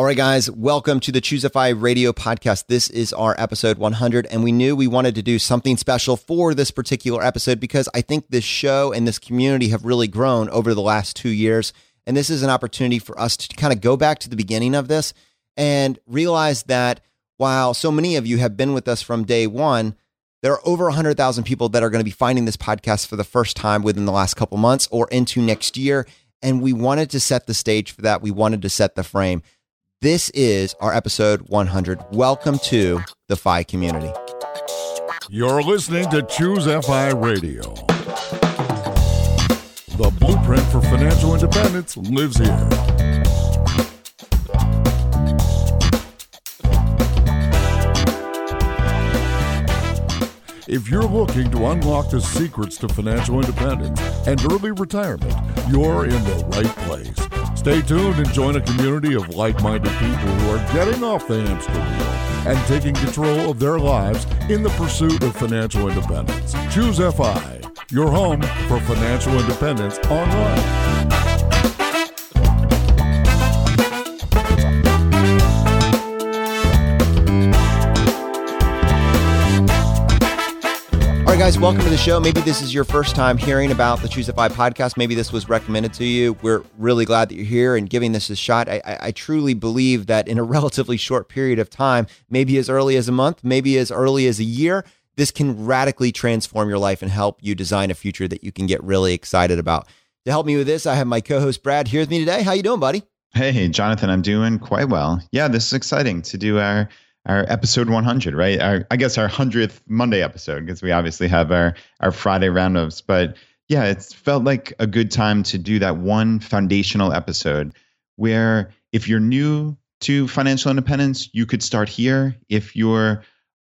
All right, guys, welcome to the ChooseFI Radio podcast. This is our episode 100, and we knew we wanted to do something special for this particular episode because I think this show and this community have really grown over the last two years. And this is an opportunity for us to kind of go back to the beginning of this and realize that while so many of you have been with us from day one, there are over 100,000 people that are going to be finding this podcast for the first time within the last couple months or into next year. And we wanted to set the stage for that. We wanted to set the frame. This is our episode 100. Welcome to the FI community. You're listening to Choose FI Radio. The blueprint for financial independence lives here. If you're looking to unlock the secrets to financial independence and early retirement, you're in the right place. Stay tuned and join a community of like minded people who are getting off the hamster wheel and taking control of their lives in the pursuit of financial independence. Choose FI, your home for financial independence online. Guys, welcome to the show. Maybe this is your first time hearing about the Choose the Five podcast. Maybe this was recommended to you. We're really glad that you're here and giving this a shot. I, I, I, truly believe that in a relatively short period of time, maybe as early as a month, maybe as early as a year, this can radically transform your life and help you design a future that you can get really excited about. To help me with this, I have my co-host Brad here with me today. How you doing, buddy? Hey, Jonathan, I'm doing quite well. Yeah, this is exciting to do our our episode 100, right? Our, I guess our 100th Monday episode, because we obviously have our, our Friday roundups. But yeah, it's felt like a good time to do that one foundational episode where if you're new to financial independence, you could start here. If you're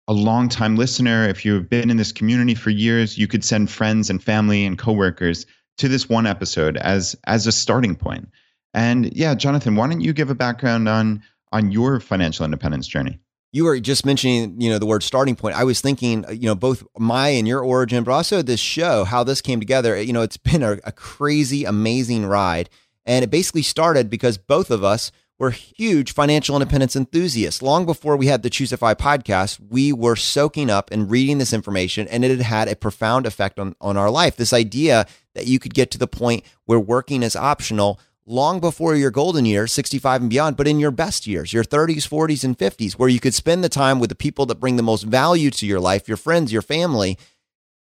a long-time listener, if you've been in this community for years, you could send friends and family and coworkers to this one episode as as a starting point. And yeah, Jonathan, why don't you give a background on on your financial independence journey? You were just mentioning, you know, the word starting point. I was thinking, uh, you know, both my and your origin, but also this show, how this came together. You know, it's been a, a crazy, amazing ride. And it basically started because both of us were huge financial independence enthusiasts. Long before we had the ChooseFI podcast, we were soaking up and reading this information, and it had had a profound effect on, on our life. This idea that you could get to the point where working is optional long before your golden years, 65 and beyond, but in your best years, your 30s, 40s, and 50s, where you could spend the time with the people that bring the most value to your life, your friends, your family,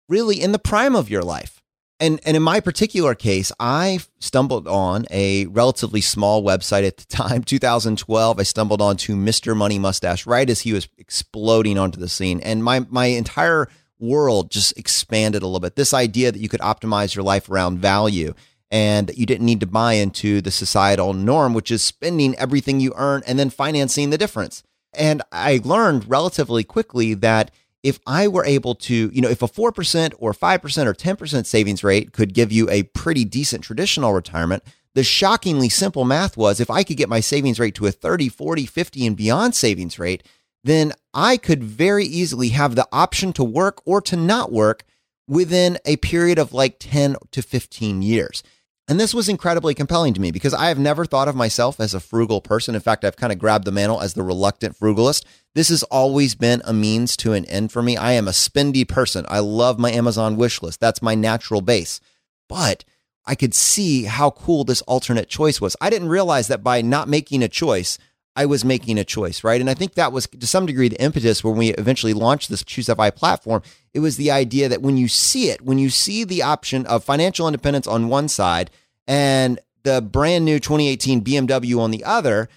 really in the prime of your life. And, and in my particular case, I stumbled on a relatively small website at the time, 2012. I stumbled onto Mr. Money Mustache right as he was exploding onto the scene. And my, my entire world just expanded a little bit. This idea that you could optimize your life around value and you didn't need to buy into the societal norm, which is spending everything you earn and then financing the difference. And I learned relatively quickly that if I were able to, you know, if a 4% or 5% or 10% savings rate could give you a pretty decent traditional retirement, the shockingly simple math was if I could get my savings rate to a 30, 40, 50 and beyond savings rate, then I could very easily have the option to work or to not work within a period of like 10 to 15 years. And this was incredibly compelling to me because I have never thought of myself as a frugal person. In fact, I've kind of grabbed the mantle as the reluctant frugalist. This has always been a means to an end for me. I am a spendy person. I love my Amazon wish list. That's my natural base. But I could see how cool this alternate choice was. I didn't realize that by not making a choice, I was making a choice, right? And I think that was to some degree the impetus when we eventually launched this Choose FI platform. It was the idea that when you see it, when you see the option of financial independence on one side and the brand new 2018 BMW on the other,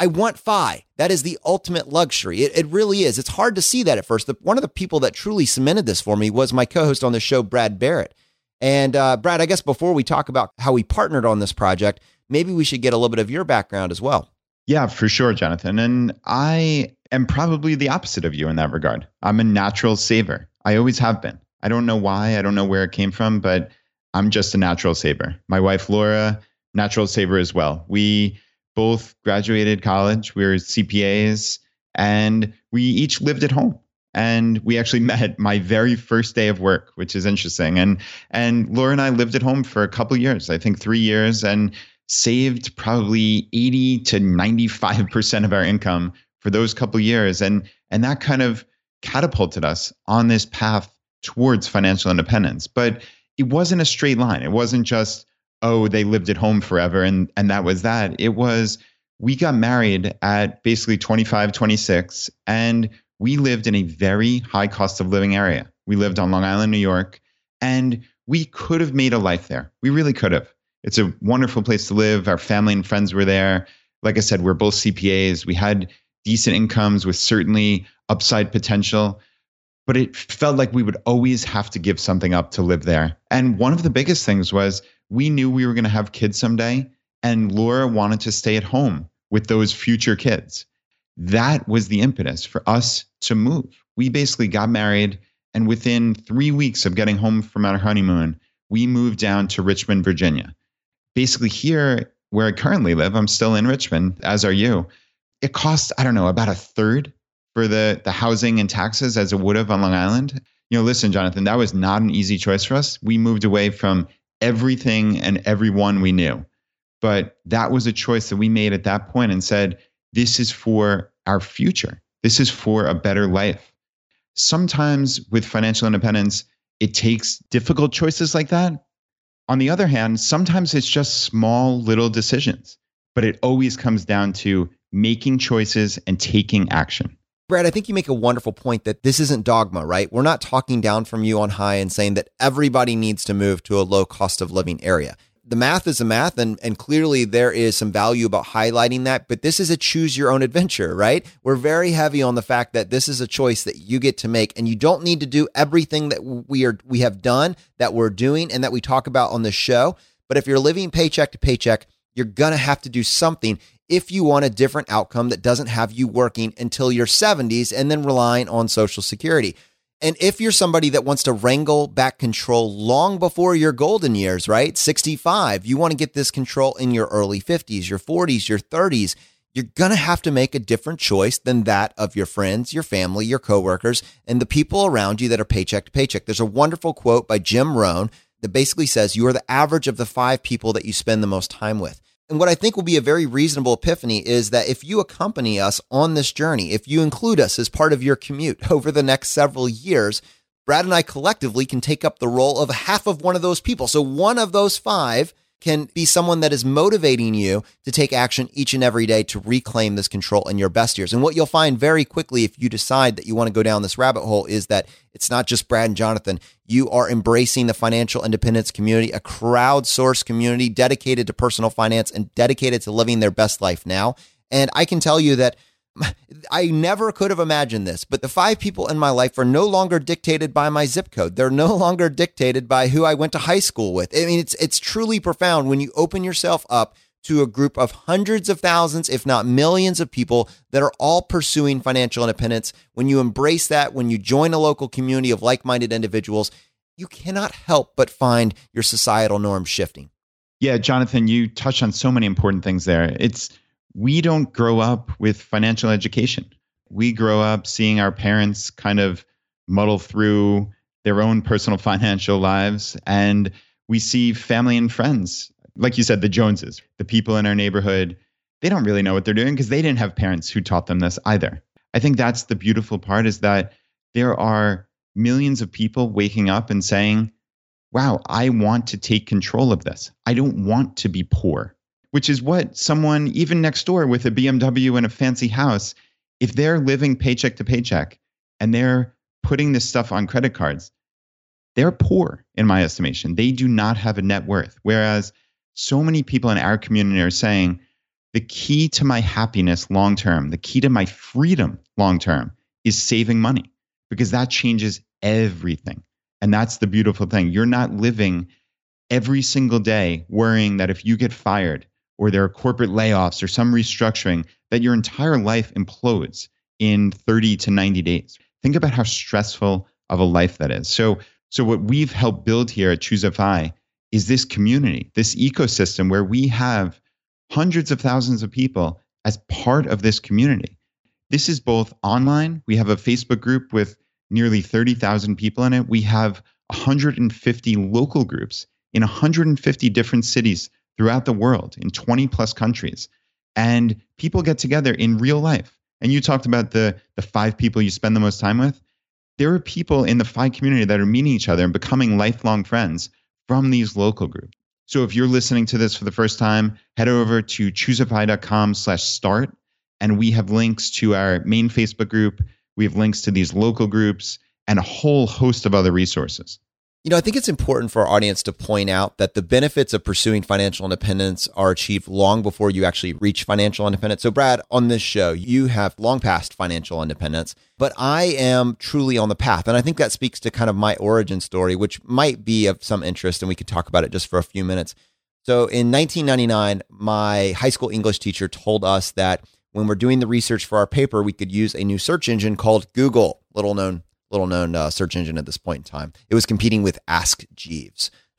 I want FI. That is the ultimate luxury. It, it really is. It's hard to see that at first. The, one of the people that truly cemented this for me was my co host on the show, Brad Barrett. And uh, Brad, I guess before we talk about how we partnered on this project, maybe we should get a little bit of your background as well. Yeah, for sure, Jonathan. And I am probably the opposite of you in that regard. I'm a natural saver. I always have been. I don't know why. I don't know where it came from, but I'm just a natural saver. My wife, Laura, natural saver as well. We both graduated college. We were CPAs and we each lived at home. And we actually met my very first day of work, which is interesting. And and Laura and I lived at home for a couple years, I think three years. And saved probably 80 to 95% of our income for those couple years. And and that kind of catapulted us on this path towards financial independence. But it wasn't a straight line. It wasn't just oh they lived at home forever and and that was that. It was we got married at basically 25 26 and we lived in a very high cost of living area. We lived on long island new york and we could have made a life there. We really could have it's a wonderful place to live. Our family and friends were there. Like I said, we're both CPAs. We had decent incomes with certainly upside potential, but it felt like we would always have to give something up to live there. And one of the biggest things was we knew we were going to have kids someday, and Laura wanted to stay at home with those future kids. That was the impetus for us to move. We basically got married, and within three weeks of getting home from our honeymoon, we moved down to Richmond, Virginia basically here where I currently live, I'm still in Richmond, as are you. It costs, I don't know, about a third for the the housing and taxes as it would have on Long Island. You know, listen, Jonathan, that was not an easy choice for us. We moved away from everything and everyone we knew. But that was a choice that we made at that point and said, this is for our future. This is for a better life. Sometimes with financial independence, it takes difficult choices like that on the other hand, sometimes it's just small little decisions, but it always comes down to making choices and taking action. Brad, I think you make a wonderful point that this isn't dogma, right? We're not talking down from you on high and saying that everybody needs to move to a low cost of living area the math is a math and and clearly there is some value about highlighting that but this is a choose your own adventure right? We're very heavy on the fact that this is a choice that you get to make and you don't need to do everything that we are we have done that we're doing and that we talk about on the show. But if you're living paycheck to paycheck you're going to have to do something if you want a different outcome that doesn't have you working until your 70s and then relying on social security and if you're somebody that wants to wrangle back control long before your golden years, right? 65, you want to get this control in your early 50s, your 40s, your 30s, you're going to have to make a different choice than that of your friends, your family, your coworkers, and the people around you that are paycheck to paycheck. There's a wonderful quote by Jim Rohn that basically says, You are the average of the five people that you spend the most time with. And what I think will be a very reasonable epiphany is that if you accompany us on this journey, if you include us as part of your commute over the next several years, Brad and I collectively can take up the role of half of one of those people. So one of those five can be someone that is motivating you to take action each and every day to reclaim this control in your best years. And what you'll find very quickly if you decide that you want to go down this rabbit hole is that it's not just Brad and Jonathan. You are embracing the financial independence community, a crowdsourced community dedicated to personal finance and dedicated to living their best life now. And I can tell you that I never could have imagined this, but the five people in my life are no longer dictated by my zip code. They're no longer dictated by who I went to high school with. I mean, it's it's truly profound when you open yourself up to a group of hundreds of thousands, if not millions of people that are all pursuing financial independence. When you embrace that, when you join a local community of like-minded individuals, you cannot help but find your societal norms shifting. Yeah, Jonathan, you touched on so many important things there. It's we don't grow up with financial education. We grow up seeing our parents kind of muddle through their own personal financial lives. And we see family and friends, like you said, the Joneses, the people in our neighborhood, they don't really know what they're doing because they didn't have parents who taught them this either. I think that's the beautiful part is that there are millions of people waking up and saying, wow, I want to take control of this. I don't want to be poor which is what someone even next door with a BMW and a fancy house, if they're living paycheck to paycheck and they're putting this stuff on credit cards, they're poor in my estimation. They do not have a net worth. Whereas so many people in our community are saying the key to my happiness long term, the key to my freedom long term is saving money because that changes everything. And that's the beautiful thing. You're not living every single day worrying that if you get fired, or there are corporate layoffs or some restructuring, that your entire life implodes in 30 to 90 days. Think about how stressful of a life that is. So, so what we've helped build here at ChooseFI is this community, this ecosystem where we have hundreds of thousands of people as part of this community. This is both online. We have a Facebook group with nearly 30,000 people in it. We have 150 local groups in 150 different cities throughout the world in 20 plus countries. And people get together in real life. And you talked about the, the five people you spend the most time with. There are people in the FI community that are meeting each other and becoming lifelong friends from these local groups. So if you're listening to this for the first time, head over to choosefi.com slash start. And we have links to our main Facebook group. We have links to these local groups and a whole host of other resources. You know, I think it's important for our audience to point out that the benefits of pursuing financial independence are achieved long before you actually reach financial independence. So, Brad, on this show, you have long past financial independence, but I am truly on the path. And I think that speaks to kind of my origin story, which might be of some interest, and we could talk about it just for a few minutes. So, in 1999, my high school English teacher told us that when we're doing the research for our paper, we could use a new search engine called Google, little known little known uh, search engine at this point in time. It was competing with Ask Jeeves.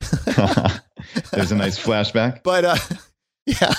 There's a nice flashback. But uh, yeah,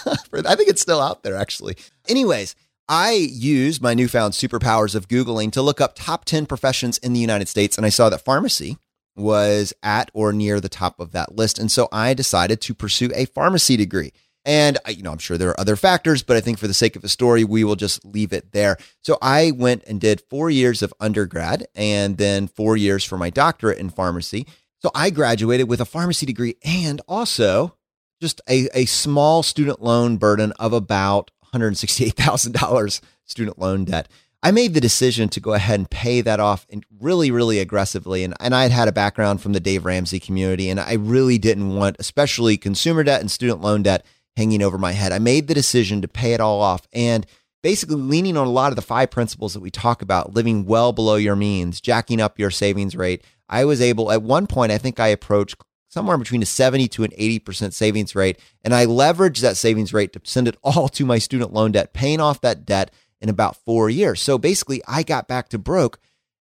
I think it's still out there actually. Anyways, I used my newfound superpowers of Googling to look up top 10 professions in the United States, and I saw that pharmacy was at or near the top of that list. And so I decided to pursue a pharmacy degree. And you know, I'm sure there are other factors, but I think for the sake of the story, we will just leave it there. So I went and did four years of undergrad and then four years for my doctorate in pharmacy. So I graduated with a pharmacy degree and also just a, a small student loan burden of about $168,000 student loan debt. I made the decision to go ahead and pay that off and really, really aggressively. And, and I had had a background from the Dave Ramsey community, and I really didn't want, especially consumer debt and student loan debt, hanging over my head. I made the decision to pay it all off and basically leaning on a lot of the FI principles that we talk about, living well below your means, jacking up your savings rate. I was able, at one point, I think I approached somewhere between a 70 to an 80% savings rate. And I leveraged that savings rate to send it all to my student loan debt, paying off that debt in about four years. So basically, I got back to broke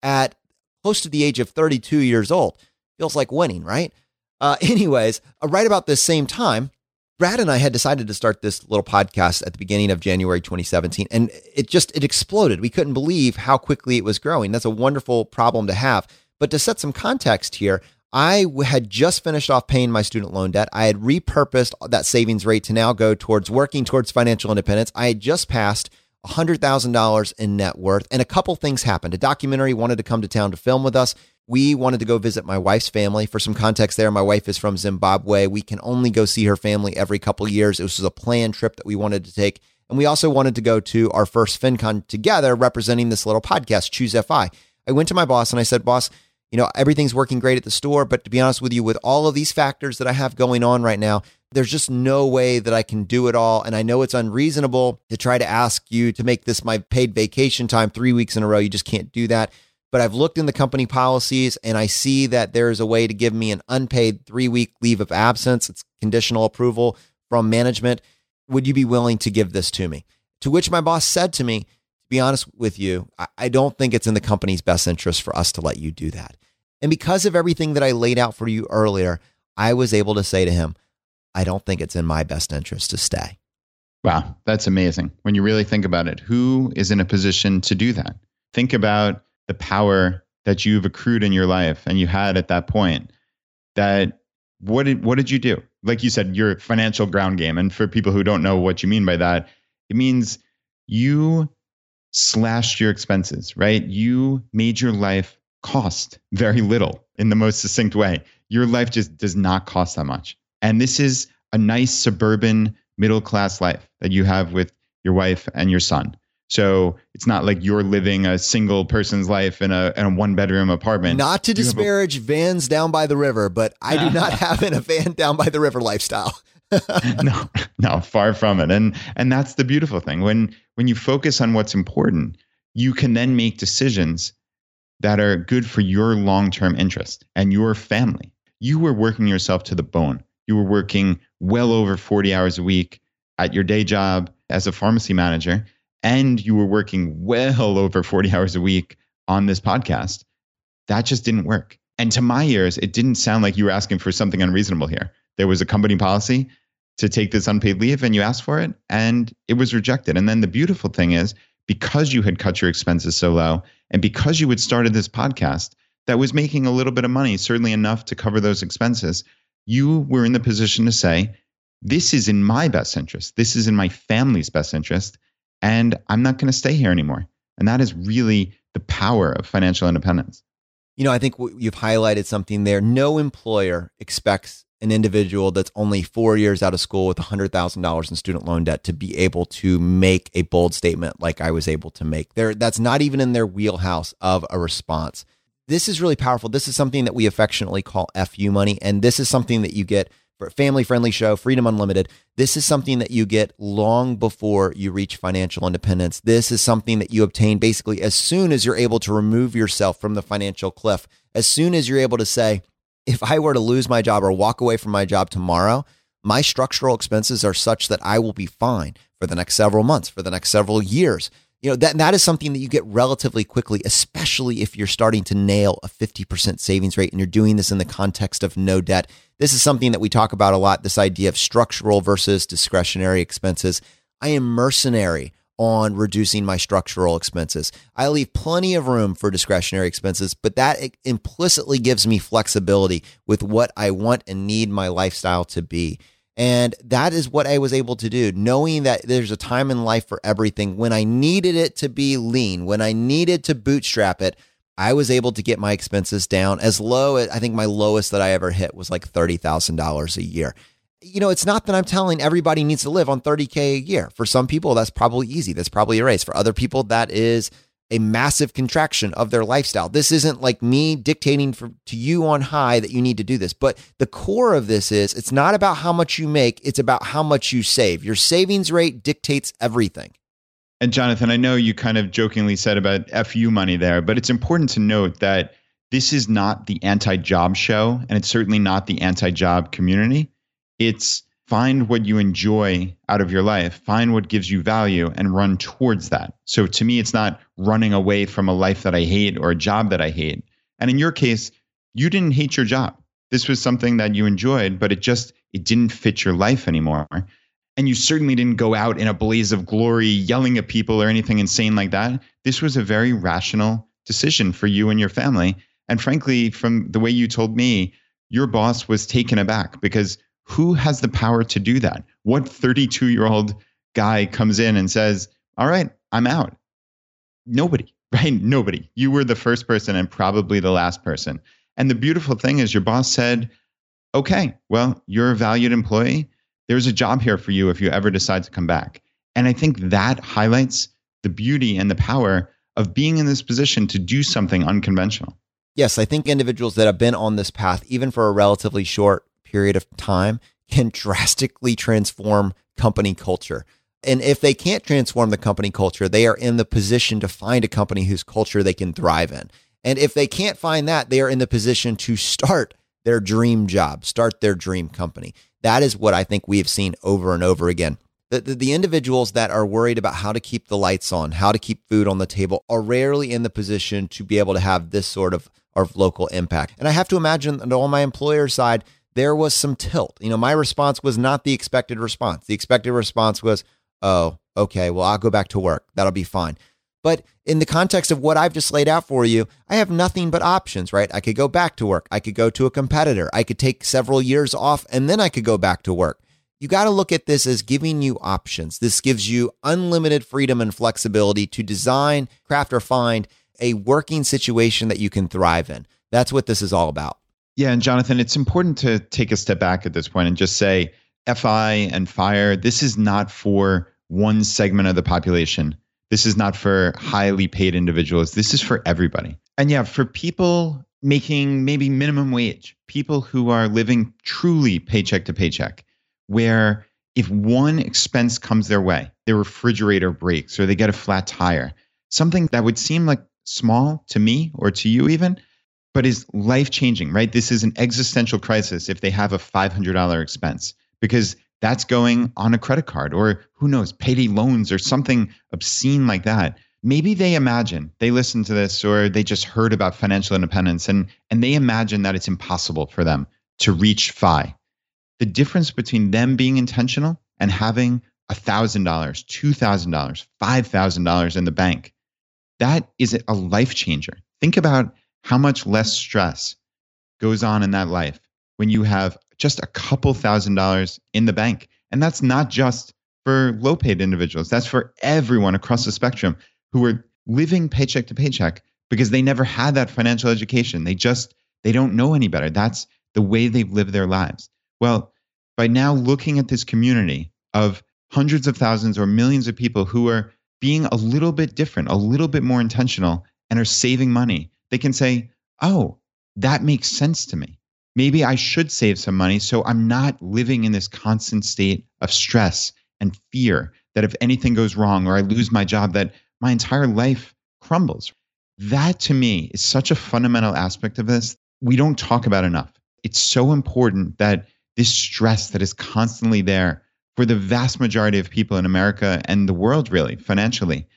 at close to the age of 32 years old. Feels like winning, right? Uh, anyways, uh, right about this same time, Brad and I had decided to start this little podcast at the beginning of January 2017 and it just it exploded. We couldn't believe how quickly it was growing. That's a wonderful problem to have. But to set some context here, I had just finished off paying my student loan debt. I had repurposed that savings rate to now go towards working towards financial independence. I had just passed $100,000 in net worth and a couple things happened. A documentary wanted to come to town to film with us we wanted to go visit my wife's family. For some context there, my wife is from Zimbabwe. We can only go see her family every couple years. It was a planned trip that we wanted to take. And we also wanted to go to our first FinCon together, representing this little podcast, Choose FI. I went to my boss and I said, Boss, you know, everything's working great at the store, but to be honest with you, with all of these factors that I have going on right now, there's just no way that I can do it all. And I know it's unreasonable to try to ask you to make this my paid vacation time three weeks in a row. You just can't do that but I've looked in the company policies and I see that there is a way to give me an unpaid three week leave of absence. It's conditional approval from management. Would you be willing to give this to me? To which my boss said to me, to be honest with you, I don't think it's in the company's best interest for us to let you do that. And because of everything that I laid out for you earlier, I was able to say to him, I don't think it's in my best interest to stay. Wow, that's amazing. When you really think about it, who is in a position to do that? Think about the power that you've accrued in your life and you had at that point that what did what did you do? Like you said your financial ground game. And for people who don't know what you mean by that it means you slashed your expenses right? You made your life cost very little in the most succinct way. Your life just does not cost that much. And this is a nice suburban middle class life that you have with your wife and your son so it's not like you're living a single person's life in a, in a one bedroom apartment. Not to disparage a- vans down by the river, but I do not have in a van down by the river lifestyle. no, no, far from it. And and that's the beautiful thing. When when you focus on what's important, you can then make decisions that are good for your long-term interest and your family. You were working yourself to the bone. You were working well over 40 hours a week at your day job as a pharmacy manager and you were working well over 40 hours a week on this podcast, that just didn't work. And to my ears, it didn't sound like you were asking for something unreasonable here. There was a company policy to take this unpaid leave and you asked for it and it was rejected. And then the beautiful thing is, because you had cut your expenses so low and because you had started this podcast that was making a little bit of money, certainly enough to cover those expenses, you were in the position to say, this is in my best interest. This is in my family's best interest. And I'm not going to stay here anymore. And that is really the power of financial independence. You know, I think you've highlighted something there. No employer expects an individual that's only four years out of school with $100,000 in student loan debt to be able to make a bold statement like I was able to make. There, that's not even in their wheelhouse of a response. This is really powerful. This is something that we affectionately call FU money. And this is something that you get family friendly show, Freedom Unlimited. This is something that you get long before you reach financial independence. This is something that you obtain basically as soon as you're able to remove yourself from the financial cliff, as soon as you're able to say, if I were to lose my job or walk away from my job tomorrow, my structural expenses are such that I will be fine for the next several months, for the next several years. You know, that, that is something that you get relatively quickly, especially if you're starting to nail a 50% savings rate and you're doing this in the context of no debt. This is something that we talk about a lot this idea of structural versus discretionary expenses. I am mercenary on reducing my structural expenses. I leave plenty of room for discretionary expenses, but that implicitly gives me flexibility with what I want and need my lifestyle to be. And that is what I was able to do, knowing that there's a time in life for everything. When I needed it to be lean, when I needed to bootstrap it, I was able to get my expenses down as low. I think my lowest that I ever hit was like $30,000 a year you know, it's not that I'm telling everybody needs to live on 30K a year. For some people, that's probably easy. That's probably a race. For other people, that is a massive contraction of their lifestyle. This isn't like me dictating for, to you on high that you need to do this. But the core of this is it's not about how much you make, it's about how much you save. Your savings rate dictates everything. And Jonathan, I know you kind of jokingly said about FU money there, but it's important to note that this is not the anti job show, and it's certainly not the anti job community. It's find what you enjoy out of your life, find what gives you value, and run towards that. So to me, it's not running away from a life that I hate or a job that I hate. And in your case, you didn't hate your job. This was something that you enjoyed, but it just it didn't fit your life anymore. And you certainly didn't go out in a blaze of glory yelling at people or anything insane like that. This was a very rational decision for you and your family. And frankly, from the way you told me, your boss was taken aback because who has the power to do that? What 32 year old guy comes in and says, All right, I'm out? Nobody, right? Nobody. You were the first person and probably the last person. And the beautiful thing is, your boss said, Okay, well, you're a valued employee. There's a job here for you if you ever decide to come back. And I think that highlights the beauty and the power of being in this position to do something unconventional. Yes, I think individuals that have been on this path, even for a relatively short period of time can drastically transform company culture. And if they can't transform the company culture, they are in the position to find a company whose culture they can thrive in. And if they can't find that, they are in the position to start their dream job, start their dream company. That is what I think we have seen over and over again. The, the, the, individuals that are worried about how to keep the lights on, how to keep food on the table, are rarely in the position to be able to have this sort of, of local impact. And I have to imagine that on my employer side, there was some tilt. You know, my response was not the expected response. The expected response was, oh, okay, well, I'll go back to work. That'll be fine. But in the context of what I've just laid out for you, I have nothing but options, right? I could go back to work. I could go to a competitor. I could take several years off and then I could go back to work. You got to look at this as giving you options. This gives you unlimited freedom and flexibility to design, craft, or find a working situation that you can thrive in. That's what this is all about. Yeah, and Jonathan, it's important to take a step back at this point and just say FI and FIRE, this is not for one segment of the population. This is not for highly paid individuals. This is for everybody. And yeah, for people making maybe minimum wage, people who are living truly paycheck to paycheck, where if one expense comes their way, their refrigerator breaks or they get a flat tire, something that would seem like small to me or to you even, but is life changing, right? This is an existential crisis if they have a $500 expense because that's going on a credit card or who knows, payday loans or something obscene like that. Maybe they imagine, they listen to this or they just heard about financial independence and, and they imagine that it's impossible for them to reach FI. The difference between them being intentional and having $1,000, $2,000, $5,000 in the bank, that is a life changer. Think about how much less stress goes on in that life when you have just a couple thousand dollars in the bank And that's not just for low paid individuals, that's for everyone across the spectrum who are living paycheck to paycheck because they never had that financial education. They just, they don't know any better. That's the way they've lived their lives. Well, by now looking at this community of hundreds of thousands or millions of people who are being a little bit different, a little bit more intentional, and are saving money, they can say, oh, that makes sense to me. Maybe I should save some money so I'm not living in this constant state of stress and fear that if anything goes wrong or I lose my job, that my entire life crumbles. That to me is such a fundamental aspect of this. We don't talk about enough. It's so important that this stress that is constantly there for the vast majority of people in America and the world, really, financially,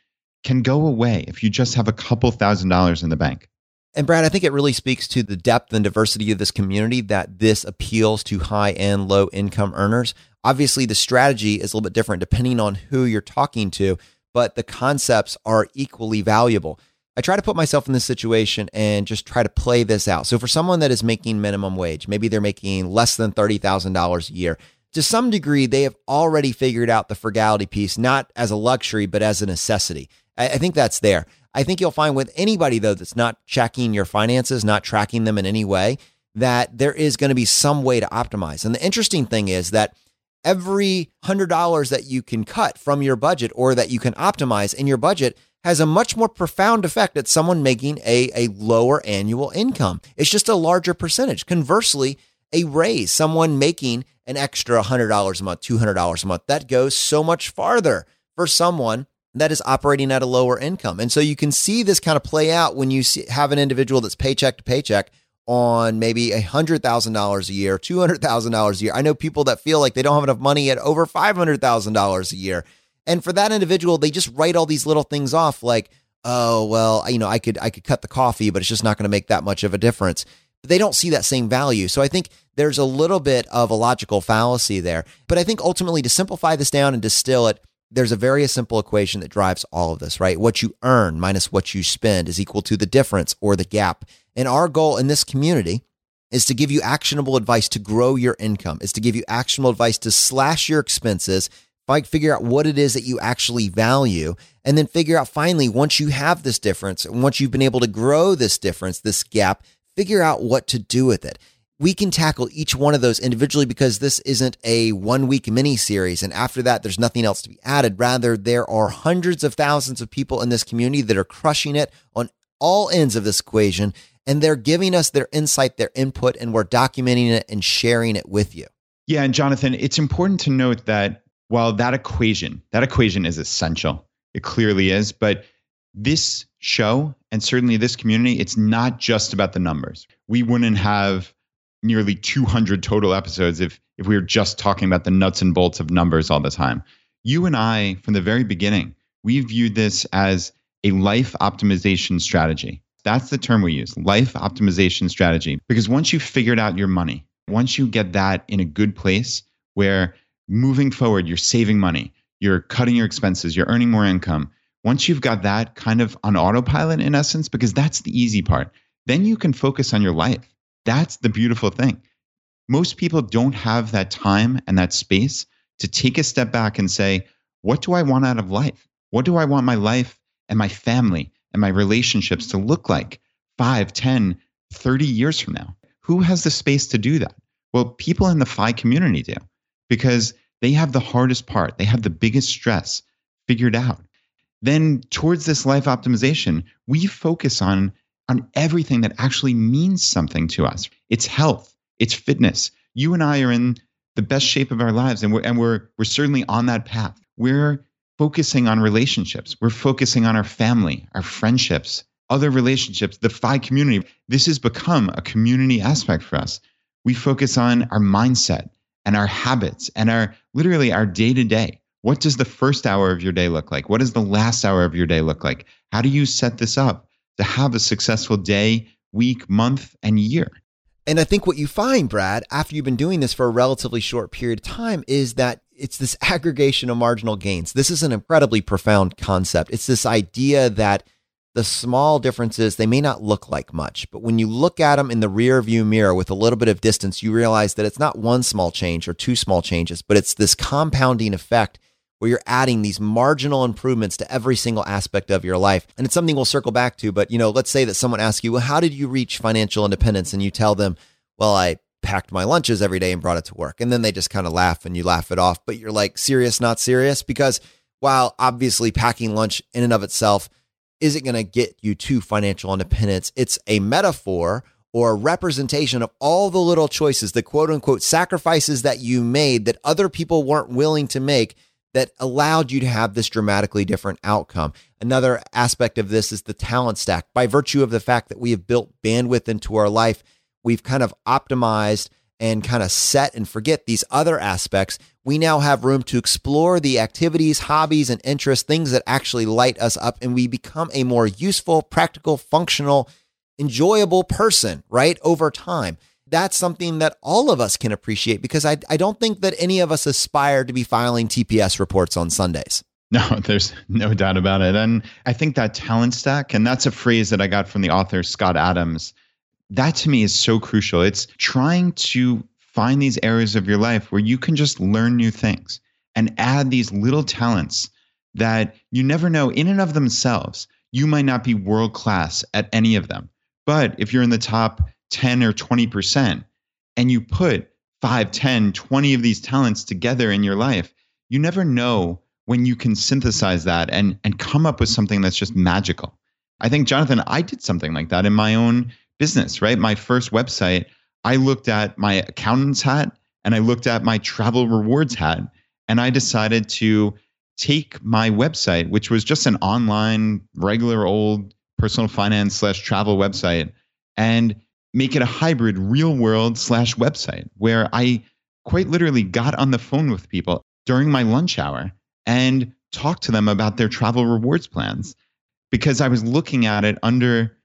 can go away if you just have a couple thousand dollars in the bank. And Brad, I think it really speaks to the depth and diversity of this community that this appeals to high and low income earners. Obviously, the strategy is a little bit different depending on who you're talking to, but the concepts are equally valuable. I try to put myself in this situation and just try to play this out. So, for someone that is making minimum wage, maybe they're making less than $30,000 a year, to some degree, they have already figured out the frugality piece, not as a luxury, but as a necessity. I think that's there. I think you'll find with anybody, though, that's not checking your finances, not tracking them in any way, that there is going to be some way to optimize. And the interesting thing is that every $100 that you can cut from your budget or that you can optimize in your budget has a much more profound effect at someone making a, a lower annual income. It's just a larger percentage. Conversely, a raise, someone making an extra $100 a month, $200 a month, that goes so much farther for someone that is operating at a lower income. And so you can see this kind of play out when you see, have an individual that's paycheck to paycheck on maybe $100,000 a year, $200,000 a year. I know people that feel like they don't have enough money at over $500,000 a year. And for that individual, they just write all these little things off like, oh, well, you know, I could I could cut the coffee, but it's just not going to make that much of a difference. But they don't see that same value. So I think there's a little bit of a logical fallacy there. But I think ultimately to simplify this down and distill it, there's a very simple equation that drives all of this, right? What you earn minus what you spend is equal to the difference or the gap. And our goal in this community is to give you actionable advice to grow your income, is to give you actionable advice to slash your expenses, figure out what it is that you actually value, and then figure out finally, once you have this difference, and once you've been able to grow this difference, this gap, figure out what to do with it we can tackle each one of those individually because this isn't a one week mini series. And after that, there's nothing else to be added. Rather, there are hundreds of thousands of people in this community that are crushing it on all ends of this equation. And they're giving us their insight, their input, and we're documenting it and sharing it with you. Yeah. And Jonathan, it's important to note that while that equation, that equation is essential, it clearly is, but this show and certainly this community, it's not just about the numbers. We wouldn't have nearly 200 total episodes if if we were just talking about the nuts and bolts of numbers all the time. You and I, from the very beginning, we viewed this as a life optimization strategy. That's the term we use, life optimization strategy. Because once you've figured out your money, once you get that in a good place where moving forward, you're saving money, you're cutting your expenses, you're earning more income. Once you've got that kind of on autopilot, in essence, because that's the easy part, then you can focus on your life. That's the beautiful thing. Most people don't have that time and that space to take a step back and say, what do I want out of life? What do I want my life and my family and my relationships to look like 5, 10, 30 years from now? Who has the space to do that? Well, people in the FI community do because they have the hardest part, they have the biggest stress figured out. Then, towards this life optimization, we focus on on everything that actually means something to us. It's health, it's fitness. You and I are in the best shape of our lives, and we're and we're we're certainly on that path. We're focusing on relationships. We're focusing on our family, our friendships, other relationships, the FI community. This has become a community aspect for us. We focus on our mindset and our habits and our literally our day to day. What does the first hour of your day look like? What does the last hour of your day look like? How do you set this up? To have a successful day, week, month, and year. And I think what you find, Brad, after you've been doing this for a relatively short period of time, is that it's this aggregation of marginal gains. This is an incredibly profound concept. It's this idea that the small differences, they may not look like much, but when you look at them in the rear view mirror with a little bit of distance, you realize that it's not one small change or two small changes, but it's this compounding effect where you're adding these marginal improvements to every single aspect of your life. And it's something we'll circle back to. But, you know, let's say that someone asks you, well, how did you reach financial independence? And you tell them, well, I packed my lunches every day and brought it to work. And then they just kind of laugh and you laugh it off. But you're like, serious, not serious? Because while obviously packing lunch in and of itself isn't going to get you to financial independence, it's a metaphor or a representation of all the little choices, the quote unquote sacrifices that you made that other people weren't willing to make that allowed you to have this dramatically different outcome. Another aspect of this is the talent stack. By virtue of the fact that we have built bandwidth into our life, we've kind of optimized and kind of set and forget these other aspects. We now have room to explore the activities, hobbies, and interests, things that actually light us up, and we become a more useful, practical, functional, enjoyable person, right? Over time that's something that all of us can appreciate because I, I don't think that any of us aspire to be filing TPS reports on Sundays. No, there's no doubt about it. And I think that talent stack, and that's a phrase that I got from the author Scott Adams, that to me is so crucial. It's trying to find these areas of your life where you can just learn new things and add these little talents that you never know in and of themselves. You might not be world class at any of them. But if you're in the top 10 or 20% and you put 5, 10, 20 of these talents together in your life, you never know when you can synthesize that and and come up with something that's just magical. I think Jonathan, I did something like that in my own business, right? My first website, I looked at my accountant's hat and I looked at my travel rewards hat and I decided to take my website, which was just an online, regular old personal finance slash travel website, and make it a hybrid real world slash website where I quite literally got on the phone with people during my lunch hour and talked to them about their travel rewards plans because I was looking at it under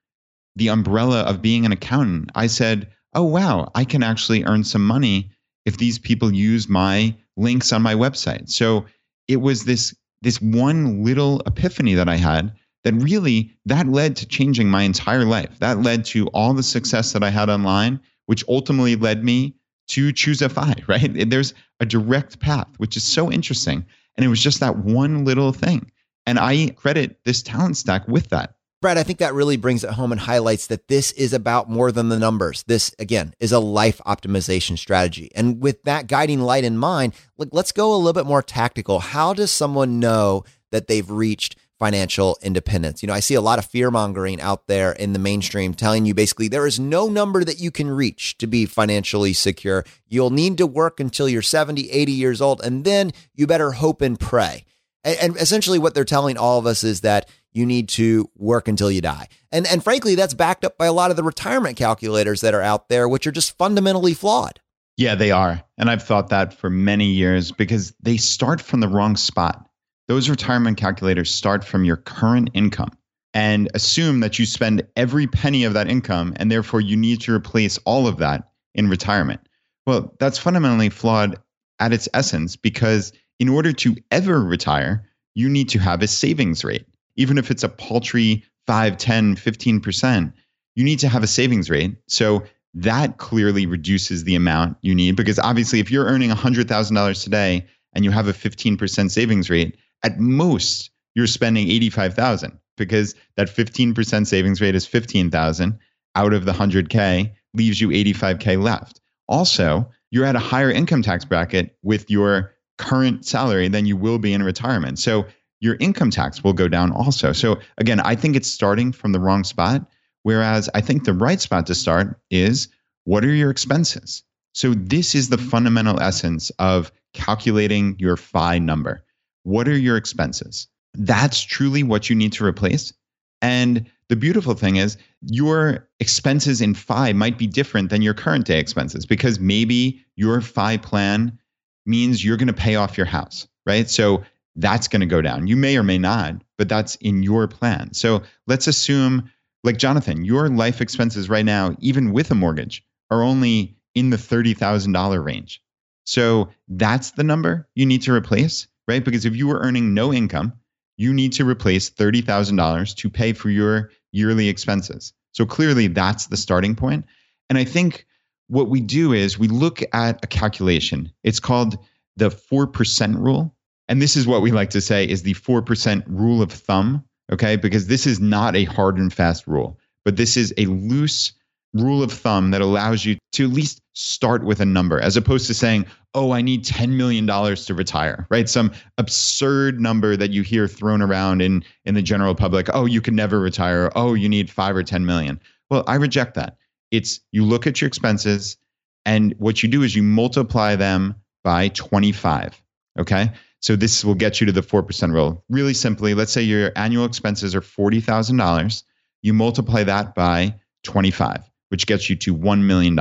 the umbrella of being an accountant. I said, oh, wow, I can actually earn some money if these people use my links on my website. So it was this this one little epiphany that I had that really that led to changing my entire life. That led to all the success that I had online, which ultimately led me to ChooseFI, right? There's a direct path, which is so interesting. And it was just that one little thing. And I credit this talent stack with that. Brad, I think that really brings it home and highlights that this is about more than the numbers. This, again, is a life optimization strategy. And with that guiding light in mind, let's go a little bit more tactical. How does someone know that they've reached financial independence. You know, I see a lot of fear mongering out there in the mainstream telling you basically there is no number that you can reach to be financially secure. You'll need to work until you're 70, 80 years old, and then you better hope and pray. And, and essentially, what they're telling all of us is that you need to work until you die. And, and frankly, that's backed up by a lot of the retirement calculators that are out there, which are just fundamentally flawed. Yeah, they are. And I've thought that for many years because they start from the wrong spot those retirement calculators start from your current income and assume that you spend every penny of that income and therefore you need to replace all of that in retirement. Well, that's fundamentally flawed at its essence because in order to ever retire, you need to have a savings rate. Even if it's a paltry 5, 10, 15%, you need to have a savings rate. So that clearly reduces the amount you need because obviously if you're earning $100,000 today and you have a 15% savings rate, at most you're spending 85,000 because that 15% savings rate is 15,000 out of the 100k leaves you 85k left. Also, you're at a higher income tax bracket with your current salary than you will be in retirement. So your income tax will go down also. So again, I think it's starting from the wrong spot whereas I think the right spot to start is what are your expenses? So this is the fundamental essence of calculating your FI number. What are your expenses? That's truly what you need to replace. And the beautiful thing is, your expenses in FI might be different than your current day expenses because maybe your FI plan means you're going to pay off your house, right? So that's going to go down. You may or may not, but that's in your plan. So let's assume, like Jonathan, your life expenses right now, even with a mortgage, are only in the $30,000 range. So that's the number you need to replace right? Because if you were earning no income you need to replace $30,000 to pay for your yearly expenses. So clearly that's the starting point. And I think what we do is we look at a calculation. It's called the 4% rule. And this is what we like to say is the 4% rule of thumb, okay? Because this is not a hard and fast rule, but this is a loose rule of thumb that allows you to at least start with a number as opposed to saying, oh, I need $10 million to retire, right? Some absurd number that you hear thrown around in, in the general public. Oh, you can never retire. Oh, you need five or 10 million. Well, I reject that. It's you look at your expenses and what you do is you multiply them by 25. Okay. So this will get you to the 4% rule. Really simply, let's say your annual expenses are $40,000. You multiply that by 25 which gets you to $1 million.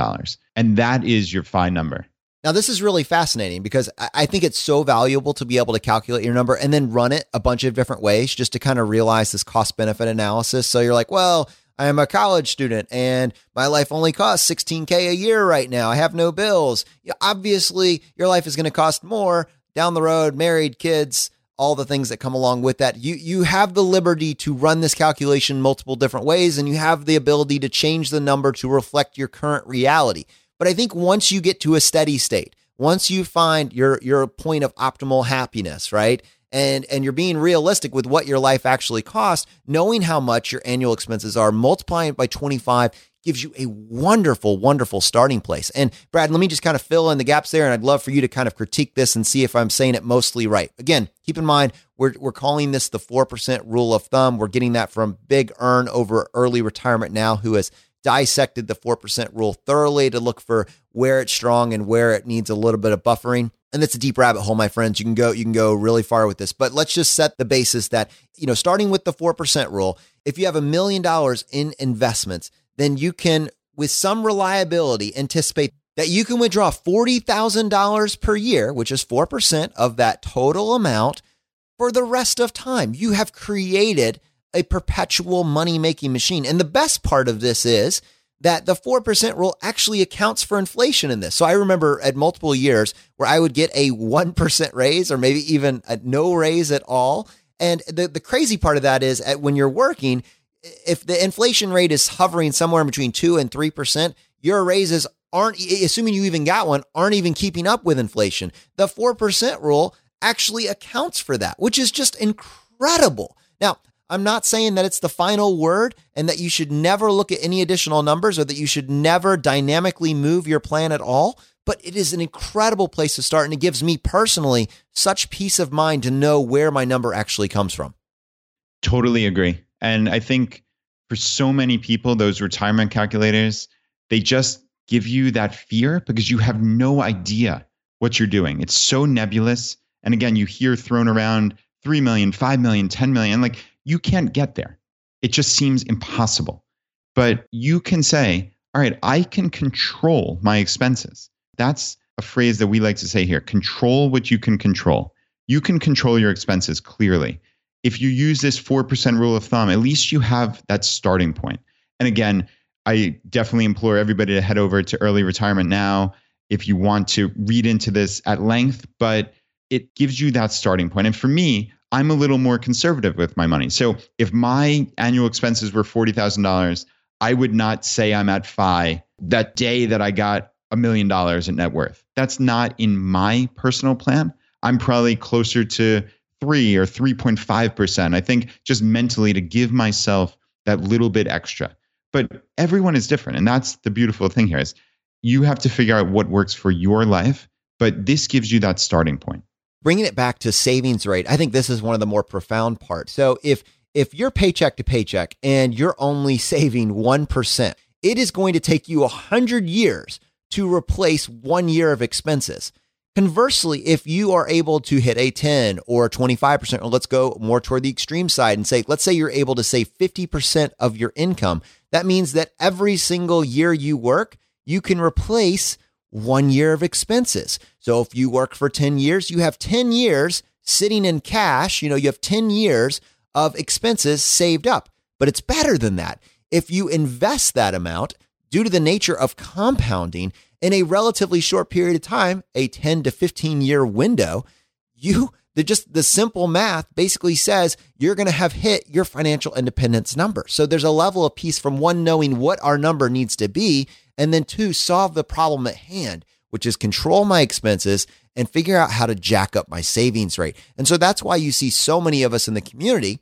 And that is your FI number. Now, this is really fascinating because I think it's so valuable to be able to calculate your number and then run it a bunch of different ways just to kind of realize this cost benefit analysis. So you're like, well, I am a college student and my life only costs 16K a year right now. I have no bills. Obviously, your life is going to cost more down the road, married, kids, all the things that come along with that. You you have the liberty to run this calculation multiple different ways and you have the ability to change the number to reflect your current reality. But I think once you get to a steady state, once you find your your point of optimal happiness, right? And and you're being realistic with what your life actually costs, knowing how much your annual expenses are, multiplying it by 25 gives you a wonderful, wonderful starting place. And Brad, let me just kind of fill in the gaps there. And I'd love for you to kind of critique this and see if I'm saying it mostly right. Again, keep in mind, we're, we're calling this the 4% rule of thumb. We're getting that from Big ERN over early retirement now, who has dissected the 4% rule thoroughly to look for where it's strong and where it needs a little bit of buffering. And that's a deep rabbit hole, my friends. You can go, you can go really far with this. But let's just set the basis that, you know, starting with the 4% rule, if you have a million dollars in investments, then you can, with some reliability, anticipate that you can withdraw $40,000 per year, which is 4% of that total amount for the rest of time. You have created a perpetual money making machine. And the best part of this is that the 4% rule actually accounts for inflation in this. So I remember at multiple years where I would get a 1% raise or maybe even a no raise at all. And the, the crazy part of that is at when you're working, if the inflation rate is hovering somewhere between 2 and 3%, your raises aren't assuming you even got one aren't even keeping up with inflation. The 4% rule actually accounts for that, which is just incredible. Now, I'm not saying that it's the final word and that you should never look at any additional numbers or that you should never dynamically move your plan at all, but it is an incredible place to start and it gives me personally such peace of mind to know where my number actually comes from. Totally agree. And I think for so many people, those retirement calculators, they just give you that fear because you have no idea what you're doing. It's so nebulous. And again, you hear thrown around 3 million, 5 million, 10 million. Like you can't get there. It just seems impossible. But you can say, all right, I can control my expenses. That's a phrase that we like to say here control what you can control. You can control your expenses clearly if you use this 4% rule of thumb, at least you have that starting point. And again, I definitely implore everybody to head over to early retirement now if you want to read into this at length, but it gives you that starting point. And for me, I'm a little more conservative with my money. So if my annual expenses were $40,000, I would not say I'm at FI that day that I got a million dollars in net worth. That's not in my personal plan. I'm probably closer to three or 3.5%. I think just mentally to give myself that little bit extra. But everyone is different. And that's the beautiful thing here is you have to figure out what works for your life. But this gives you that starting point. Bringing it back to savings rate, I think this is one of the more profound parts. So if if you're paycheck to paycheck and you're only saving 1%, it is going to take you 100 years to replace one year of expenses. Conversely, if you are able to hit a 10 or 25%, or let's go more toward the extreme side and say, let's say you're able to save 50% of your income, that means that every single year you work, you can replace one year of expenses. So if you work for 10 years, you have 10 years sitting in cash, you know, you have 10 years of expenses saved up. But it's better than that. If you invest that amount due to the nature of compounding, in a relatively short period of time, a 10 to 15 year window, you the just the simple math basically says you're going to have hit your financial independence number. So there's a level of peace from one knowing what our number needs to be and then two solve the problem at hand, which is control my expenses and figure out how to jack up my savings rate. And so that's why you see so many of us in the community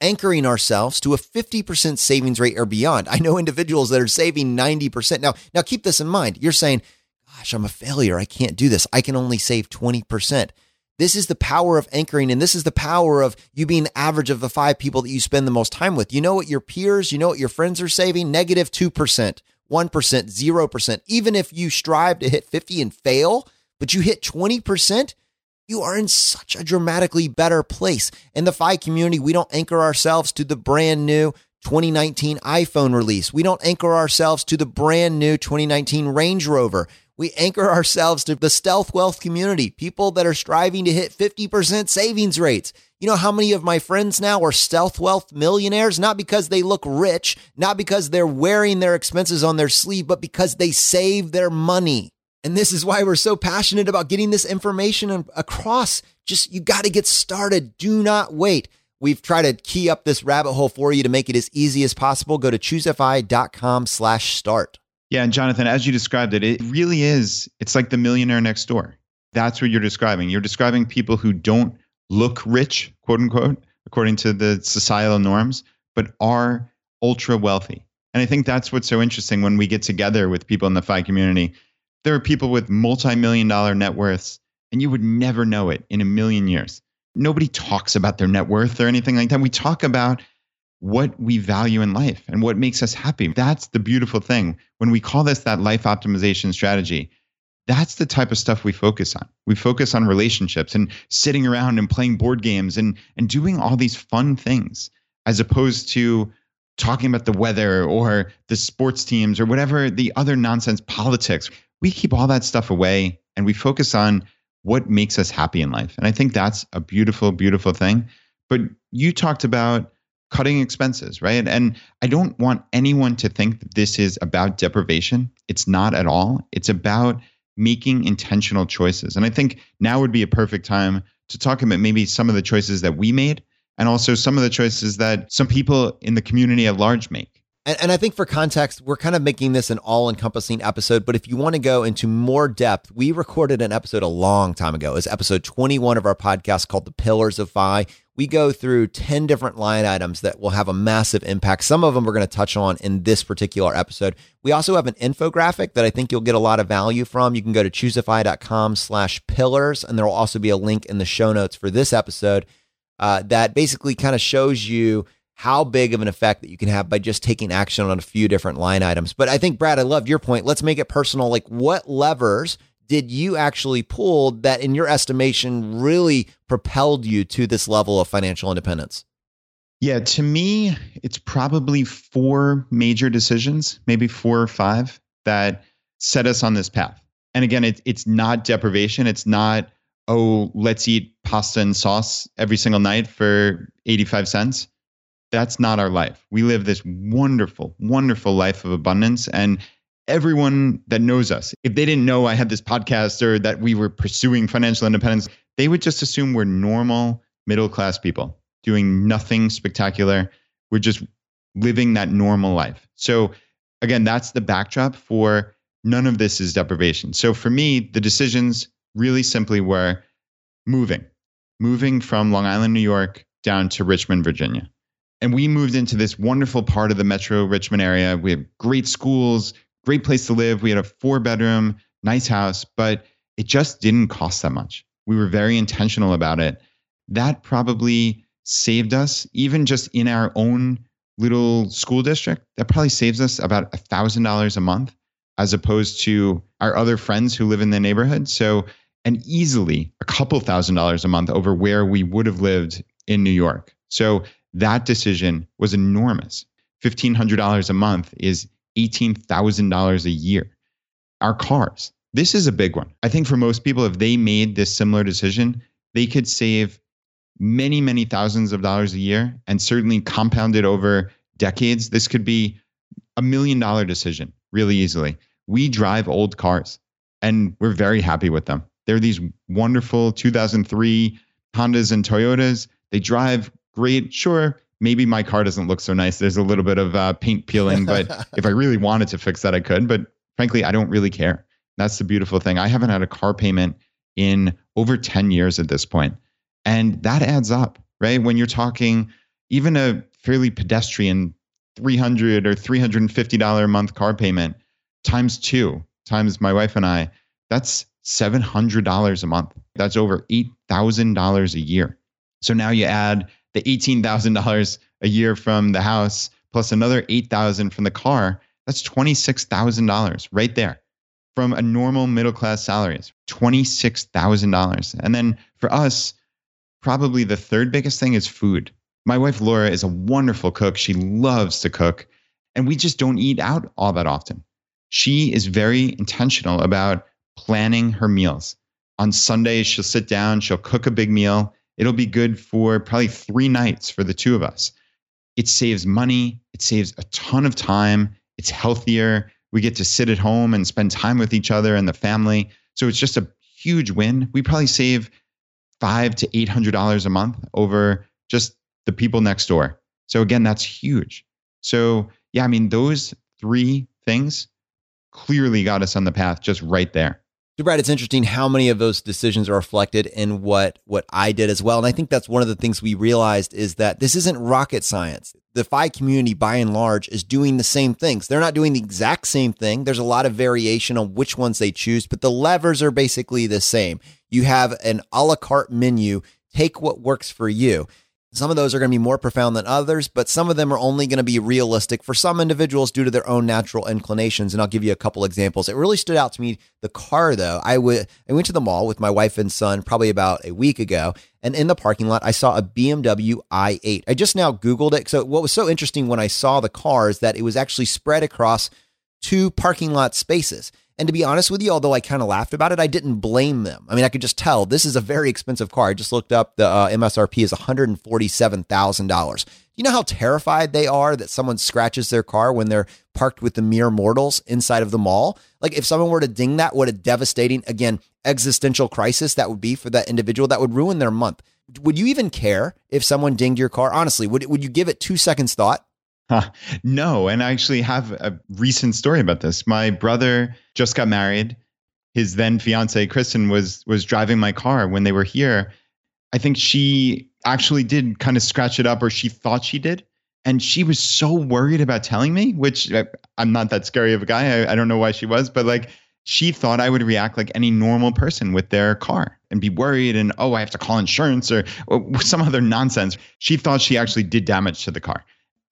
anchoring ourselves to a 50% savings rate or beyond. I know individuals that are saving 90%. Now, now keep this in mind. You're saying, gosh, I'm a failure. I can't do this. I can only save 20%. This is the power of anchoring, and this is the power of you being the average of the five people that you spend the most time with. You know what your peers, you know what your friends are saving? Negative 2%, 1%, 0%. Even if you strive to hit 50 and fail, but you hit 20%, you are in such a dramatically better place. In the FI community, we don't anchor ourselves to the brand new 2019 iPhone release. We don't anchor ourselves to the brand new 2019 Range Rover. We anchor ourselves to the stealth wealth community, people that are striving to hit 50% savings rates. You know how many of my friends now are stealth wealth millionaires? Not because they look rich, not because they're wearing their expenses on their sleeve, but because they save their money. And this is why we're so passionate about getting this information across. Just you got to get started. Do not wait. We've tried to key up this rabbit hole for you to make it as easy as possible. Go to choosefi.com slash start. Yeah, and Jonathan, as you described it, it really is, it's like the millionaire next door. That's what you're describing. You're describing people who don't look rich, quote unquote, according to the societal norms, but are ultra wealthy. And I think that's what's so interesting when we get together with people in the FI community there are people with multi-million dollar net worths, and you would never know it in a million years. Nobody talks about their net worth or anything like that. We talk about what we value in life and what makes us happy. That's the beautiful thing. When we call this that life optimization strategy, that's the type of stuff we focus on. We focus on relationships and sitting around and playing board games and, and doing all these fun things as opposed to talking about the weather or the sports teams or whatever the other nonsense politics we keep all that stuff away and we focus on what makes us happy in life. And I think that's a beautiful, beautiful thing. But you talked about cutting expenses, right? And I don't want anyone to think that this is about deprivation. It's not at all. It's about making intentional choices. And I think now would be a perfect time to talk about maybe some of the choices that we made and also some of the choices that some people in the community at large make. And, and, I think for context, we're kind of making this an all encompassing episode. But if you want to go into more depth, we recorded an episode a long time ago. It's episode 21 of our podcast called The Pillars of FI. We go through 10 different line items that will have a massive impact. Some of them we're going to touch on in this particular episode. We also have an infographic that I think you'll get a lot of value from. You can go to choosefi.com slash pillars, and there will also be a link in the show notes for this episode uh, that basically kind of shows you how big of an effect that you can have by just taking action on a few different line items. But I think, Brad, I love your point. Let's make it personal. Like, what levers did you actually pull that, in your estimation, really propelled you to this level of financial independence? Yeah, to me, it's probably four major decisions, maybe four or five, that set us on this path. And again, it, it's not deprivation. It's not, oh, let's eat pasta and sauce every single night for 85 cents that's not our life. We live this wonderful, wonderful life of abundance. And everyone that knows us, if they didn't know I had this podcast or that we were pursuing financial independence, they would just assume we're normal middle class people doing nothing spectacular. We're just living that normal life. So, again, that's the backdrop for none of this is deprivation. So, for me, the decisions really simply were moving, moving from Long Island, New York down to Richmond, Virginia. And we moved into this wonderful part of the metro Richmond area. We have great schools, great place to live. We had a four bedroom, nice house, but it just didn't cost that much. We were very intentional about it. That probably saved us, even just in our own little school district, that probably saves us about a $1,000 a month as opposed to our other friends who live in the neighborhood. So, and easily a couple thousand dollars a month over where we would have lived in New York. So that decision was enormous. $1,500 a month is $18,000 a year. Our cars, this is a big one. I think for most people, if they made this similar decision, they could save many, many thousands of dollars a year and certainly compounded over decades. This could be a million dollar decision really easily. We drive old cars and we're very happy with them. They're these wonderful 2003 Hondas and Toyotas, they drive great. Sure, maybe my car doesn't look so nice. There's a little bit of uh, paint peeling, but if I really wanted to fix that, I could. But frankly, I don't really care. That's the beautiful thing. I haven't had a car payment in over 10 years at this point. And that adds up, right? When you're talking even a fairly pedestrian 300 or $350 a month car payment times two, times my wife and I, that's $700 a month. That's over $8,000 a year. So now you add the $18,000 a year from the house plus another 8,000 from the car, that's $26,000 right there from a normal middle class salaries. $26,000. And then for us, probably the third biggest thing is food. My wife Laura is a wonderful cook. She loves to cook, and we just don't eat out all that often. She is very intentional about planning her meals. On Sundays, she'll sit down, she'll cook a big meal. It'll be good for probably three nights for the two of us. It saves money, it saves a ton of time, it's healthier. We get to sit at home and spend time with each other and the family. So it's just a huge win. We probably save five to eight hundred dollars a month over just the people next door. So again, that's huge. So yeah, I mean, those three things clearly got us on the path just right there. So Brad, it's interesting how many of those decisions are reflected in what what I did as well. And I think that's one of the things we realized is that this isn't rocket science. The FI community by and large is doing the same things. They're not doing the exact same thing. There's a lot of variation on which ones they choose, but the levers are basically the same. You have an a la carte menu. Take what works for you. Some of those are going to be more profound than others, but some of them are only going to be realistic for some individuals due to their own natural inclinations. And I'll give you a couple examples. It really stood out to me. The car, though, I, w- I went to the mall with my wife and son probably about a week ago. And in the parking lot, I saw a BMW i8. I just now Googled it. So, what was so interesting when I saw the car is that it was actually spread across two parking lot spaces. And to be honest with you, although I kind of laughed about it, I didn't blame them. I mean, I could just tell this is a very expensive car. I just looked up the uh, MSRP is $147,000. You know how terrified they are that someone scratches their car when they're parked with the mere mortals inside of the mall? Like if someone were to ding that, what a devastating, again, existential crisis that would be for that individual. That would ruin their month. Would you even care if someone dinged your car? Honestly, would, would you give it two seconds thought? No, and I actually have a recent story about this. My brother just got married. His then fiance Kristen was was driving my car when they were here. I think she actually did kind of scratch it up, or she thought she did, and she was so worried about telling me. Which uh, I'm not that scary of a guy. I, I don't know why she was, but like she thought I would react like any normal person with their car and be worried and oh I have to call insurance or, or some other nonsense. She thought she actually did damage to the car.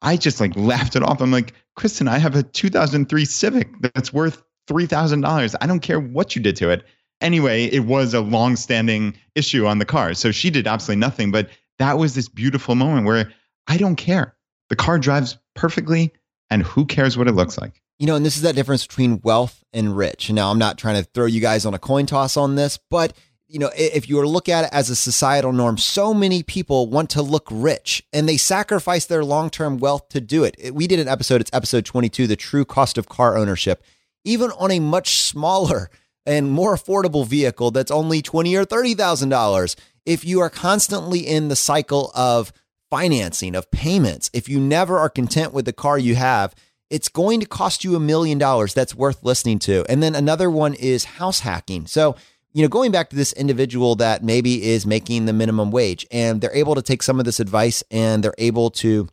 I just like laughed it off. I'm like, Kristen, I have a 2003 Civic that's worth $3,000. I don't care what you did to it. Anyway, it was a long-standing issue on the car. So she did absolutely nothing, but that was this beautiful moment where I don't care. The car drives perfectly and who cares what it looks like? You know, and this is that difference between wealth and rich. Now, I'm not trying to throw you guys on a coin toss on this, but you know, if you were look at it as a societal norm, so many people want to look rich and they sacrifice their long term wealth to do it. We did an episode, it's episode 22, the true cost of car ownership, even on a much smaller and more affordable vehicle that's only twenty or thirty thousand dollars. If you are constantly in the cycle of financing, of payments, if you never are content with the car you have, it's going to cost you a million dollars. That's worth listening to. And then another one is house hacking. So you know, going back to this individual that maybe is making the minimum wage and they're able to take some of this advice and they're able to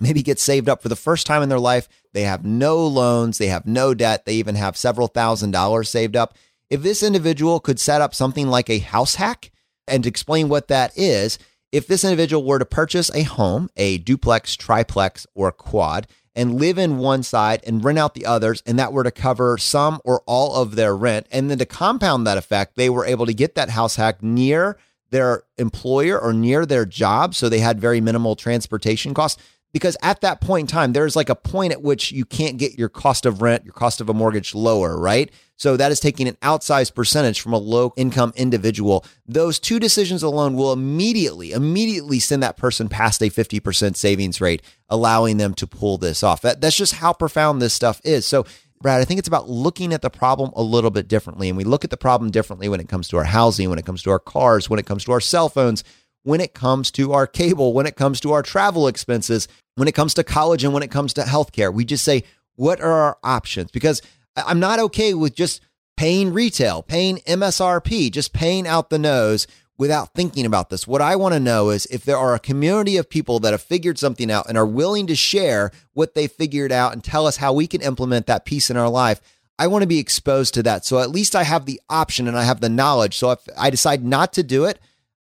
maybe get saved up for the first time in their life. They have no loans, they have no debt, they even have several thousand dollars saved up. If this individual could set up something like a house hack and explain what that is, if this individual were to purchase a home, a duplex, triplex, or quad, and live in one side and rent out the others, and that were to cover some or all of their rent. And then to compound that effect, they were able to get that house hack near their employer or near their job. So they had very minimal transportation costs because at that point in time, there's like a point at which you can't get your cost of rent, your cost of a mortgage lower, right? So that is taking an outsized percentage from a low income individual. Those two decisions alone will immediately, immediately send that person past a 50% savings rate, allowing them to pull this off. That, that's just how profound this stuff is. So Brad, I think it's about looking at the problem a little bit differently. And we look at the problem differently when it comes to our housing, when it comes to our cars, when it comes to our cell phones, when it comes to our cable, when it comes to our travel expenses, when it comes to college, and when it comes to healthcare. We just say, what are our options? Because I'm not okay with just paying retail, paying MSRP, just paying out the nose without thinking about this. What I want to know is if there are a community of people that have figured something out and are willing to share what they figured out and tell us how we can implement that piece in our life. I want to be exposed to that. So at least I have the option and I have the knowledge. So if I decide not to do it,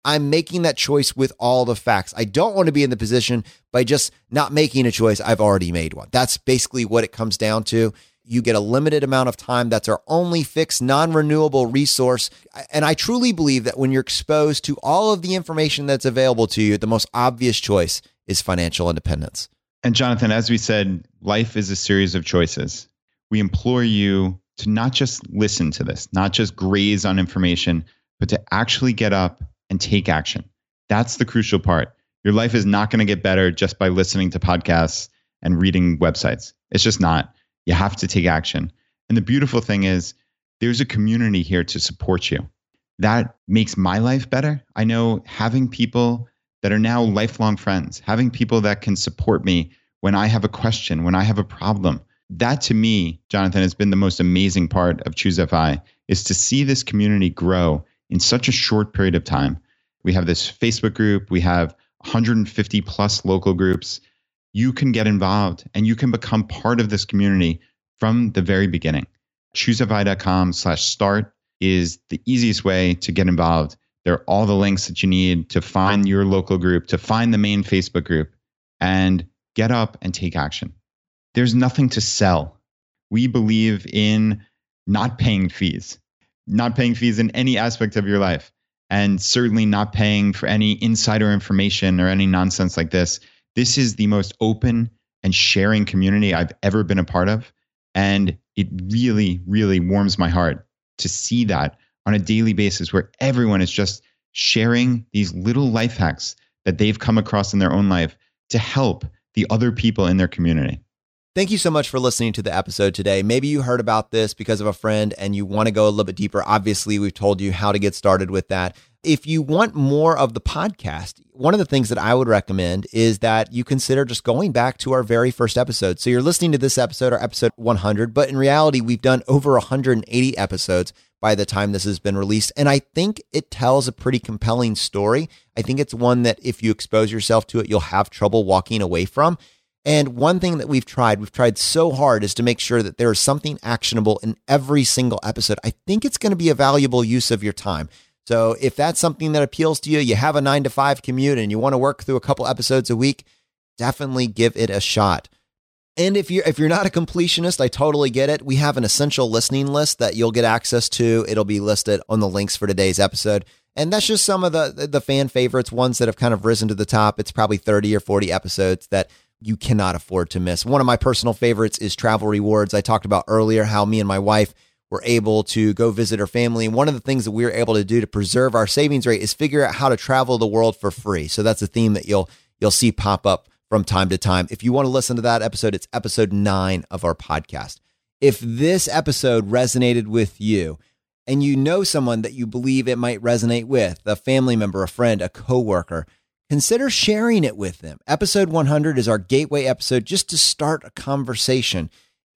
I'm making that choice with all the facts. I don't want to be in the position by just not making a choice. I've already made one. That's basically what it comes down to. You get a limited amount of time. That's our only fixed, non renewable resource. And I truly believe that when you're exposed to all of the information that's available to you, the most obvious choice is financial independence. And Jonathan, as we said, life is a series of choices. We implore you to not just listen to this, not just graze on information, but to actually get up and take action. That's the crucial part. Your life is not going to get better just by listening to podcasts and reading websites. It's just not. You have to take action. And the beautiful thing is, there's a community here to support you. That makes my life better. I know having people that are now lifelong friends, having people that can support me when I have a question, when I have a problem. That to me, Jonathan, has been the most amazing part of ChooseFI is to see this community grow in such a short period of time. We have this Facebook group, we have 150 plus local groups. You can get involved and you can become part of this community from the very beginning. ChooseFI.com slash start is the easiest way to get involved. There are all the links that you need to find your local group, to find the main Facebook group, and get up and take action. There's nothing to sell. We believe in not paying fees not paying fees in any aspect of your life, and certainly not paying for any insider information or any nonsense like this. This is the most open and sharing community I've ever been a part of. And it really, really warms my heart to see that on a daily basis where everyone is just sharing these little life hacks that they've come across in their own life to help the other people in their community. Thank you so much for listening to the episode today. Maybe you heard about this because of a friend and you want to go a little bit deeper. Obviously, we've told you how to get started with that. If you want more of the podcast, one of the things that I would recommend is that you consider just going back to our very first episode. So you're listening to this episode or episode 100, but in reality, we've done over 180 episodes by the time this has been released. And I think it tells a pretty compelling story. I think it's one that if you expose yourself to it, you'll have trouble walking away from. And one thing that we've tried, we've tried so hard, is to make sure that there is something actionable in every single episode. I think it's going to be a valuable use of your time. So if that's something that appeals to you, you have a nine to five commute and you want to work through a couple episodes a week, definitely give it a shot. And if you're if you're not a completionist, I totally get it. We have an essential listening list that you'll get access to. It'll be listed on the links for today's episode. And that's just some of the the fan favorites, ones that have kind of risen to the top. It's probably 30 or 40 episodes that you cannot afford to miss. One of my personal favorites is travel rewards. I talked about earlier how me and my wife were able to go visit her family. And one of the things that we were able to do to preserve our savings rate is figure out how to travel the world for free. So that's a theme that you'll you'll see pop up from time to time. If you want to listen to that episode, it's episode 9 of our podcast. If this episode resonated with you and you know someone that you believe it might resonate with, a family member, a friend, a coworker, consider sharing it with them. Episode 100 is our gateway episode just to start a conversation.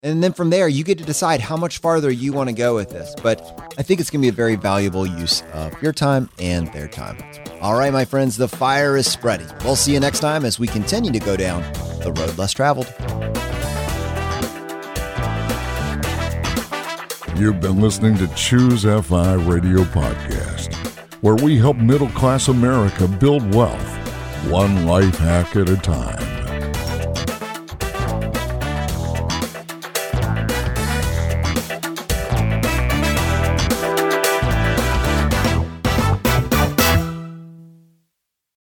And then from there, you get to decide how much farther you want to go with this. But I think it's going to be a very valuable use of your time and their time. All right, my friends, the fire is spreading. We'll see you next time as we continue to go down the road less traveled. You've been listening to ChooseFI Radio Podcast, where we help middle class America build wealth one life hack at a time.